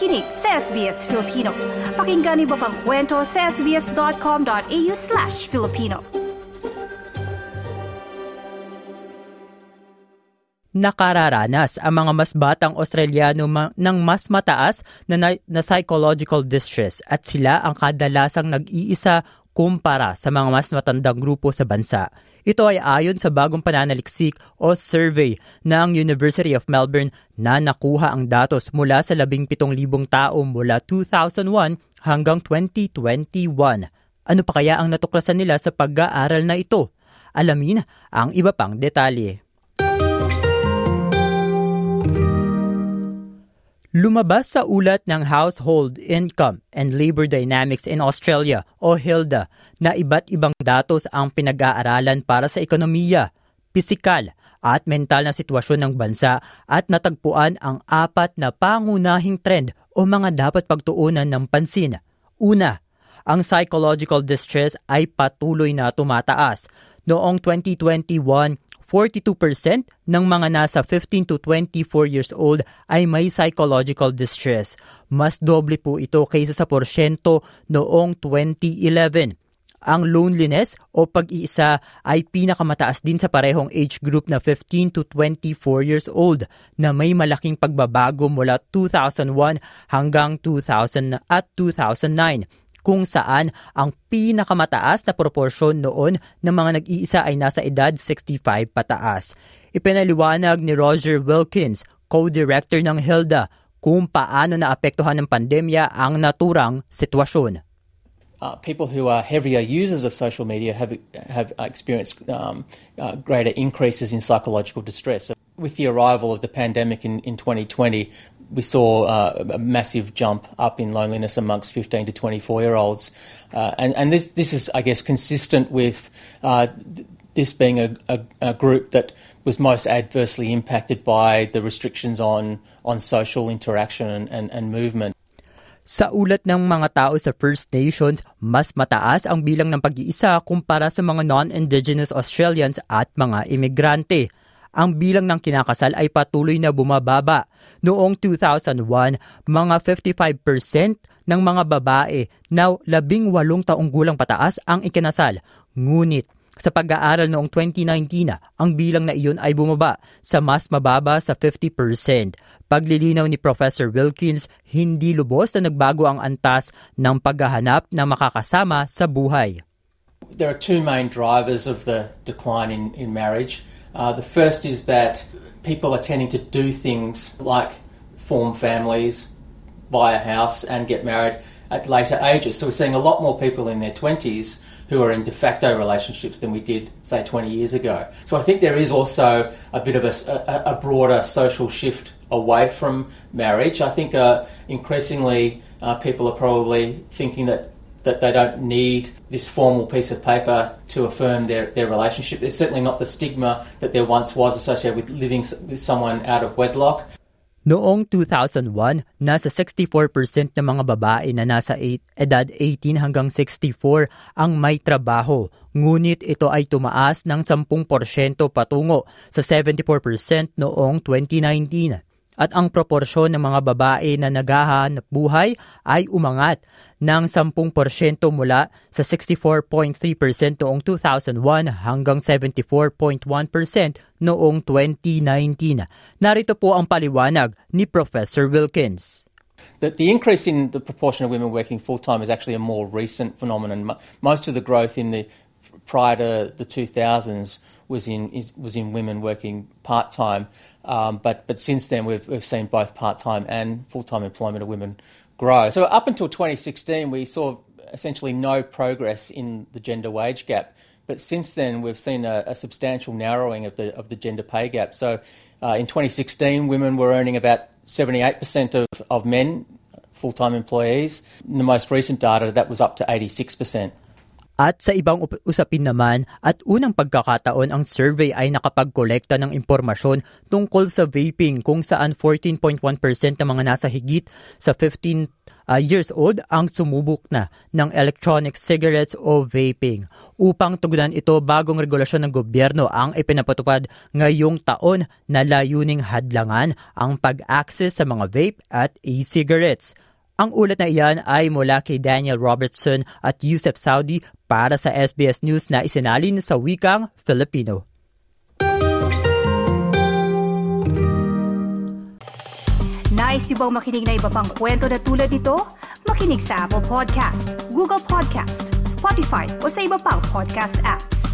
nakikinig sa SBS Filipino. Pakinggan niyo pang kwento sa sbs.com.au slash Filipino. Nakararanas ang mga mas batang Australiano ma- ng mas mataas na, na, na psychological distress at sila ang kadalasang nag-iisa kumpara sa mga mas matandang grupo sa bansa. Ito ay ayon sa bagong pananaliksik o survey ng University of Melbourne na nakuha ang datos mula sa 17,000 tao mula 2001 hanggang 2021. Ano pa kaya ang natuklasan nila sa pag-aaral na ito? Alamin ang iba pang detalye. Lumabas sa ulat ng Household Income and Labor Dynamics in Australia o HILDA na iba't ibang datos ang pinag-aaralan para sa ekonomiya, pisikal at mental na sitwasyon ng bansa at natagpuan ang apat na pangunahing trend o mga dapat pagtuunan ng pansin. Una, ang psychological distress ay patuloy na tumataas. Noong 2021, 42% ng mga nasa 15 to 24 years old ay may psychological distress. Mas doble po ito kaysa sa porsyento noong 2011. Ang loneliness o pag-iisa ay pinakamataas din sa parehong age group na 15 to 24 years old na may malaking pagbabago mula 2001 hanggang 2000 at 2009 kung saan ang pinakamataas na proporsyon noon ng mga nag-iisa ay nasa edad 65 pataas. Ipinaliwanag ni Roger Wilkins, co-director ng HILDA, kung paano naapektuhan ng pandemya ang naturang sitwasyon. Uh, people who are heavier users of social media have have experienced um, uh, greater increases in psychological distress. So with the arrival of the pandemic in, in 2020, we saw uh, a massive jump up in loneliness amongst 15 to 24 year olds. Uh, and, and this, this is, I guess, consistent with uh, this being a, a, a, group that was most adversely impacted by the restrictions on, on social interaction and, and, and movement. Sa ulat ng mga tao sa First Nations, mas mataas ang bilang ng pag-iisa kumpara sa mga non-Indigenous Australians at mga imigrante ang bilang ng kinakasal ay patuloy na bumababa. Noong 2001, mga 55% ng mga babae na labing walong taong gulang pataas ang ikinasal. Ngunit sa pag-aaral noong 2019, ang bilang na iyon ay bumaba sa mas mababa sa 50%. Paglilinaw ni Professor Wilkins, hindi lubos na nagbago ang antas ng paghahanap ng makakasama sa buhay. There are two main drivers of the decline in, in marriage. Uh, the first is that people are tending to do things like form families, buy a house, and get married at later ages. So we're seeing a lot more people in their 20s who are in de facto relationships than we did, say, 20 years ago. So I think there is also a bit of a, a, broader social shift away from marriage. I think uh, increasingly uh, people are probably thinking that that they don't need this formal piece of paper to affirm their, their relationship. There's certainly not the stigma that there once was associated with living with someone out of wedlock. Noong 2001, nasa 64% ng mga babae na nasa edad 18 hanggang 64 ang may trabaho. Ngunit ito ay tumaas ng 10% patungo sa 74% noong 2019 at ang proporsyon ng mga babae na naghahanap buhay ay umangat ng 10% mula sa 64.3% noong 2001 hanggang 74.1% noong 2019. Narito po ang paliwanag ni Professor Wilkins. The, the increase in the proportion of women working full time is actually a more recent phenomenon. Most of the growth in the prior to the 2000s was in was in women working part time, um, but but since then we've we've seen both part time and full time employment of women grow. So up until 2016, we saw essentially no progress in the gender wage gap. But since then, we've seen a, a substantial narrowing of the of the gender pay gap. So, uh, in 2016, women were earning about 78% of, of men full time employees. In the most recent data, that was up to 86%. At sa ibang usapin naman, at unang pagkakataon ang survey ay nakapagkolekta ng impormasyon tungkol sa vaping kung saan 14.1% ng mga nasa higit sa 15 uh, years old ang sumubok na ng electronic cigarettes o vaping. Upang tugunan ito, bagong regulasyon ng gobyerno ang ipinapatupad ngayong taon na layuning hadlangan ang pag-access sa mga vape at e-cigarettes. Ang ulat na iyan ay mula kay Daniel Robertson at Yusef Saudi para sa SBS News na isinalin sa wikang Filipino. Nice yung bang makinig na iba pang kwento na tulad ito? Makinig sa Apple Podcast, Google Podcast, Spotify o sa iba pang podcast apps.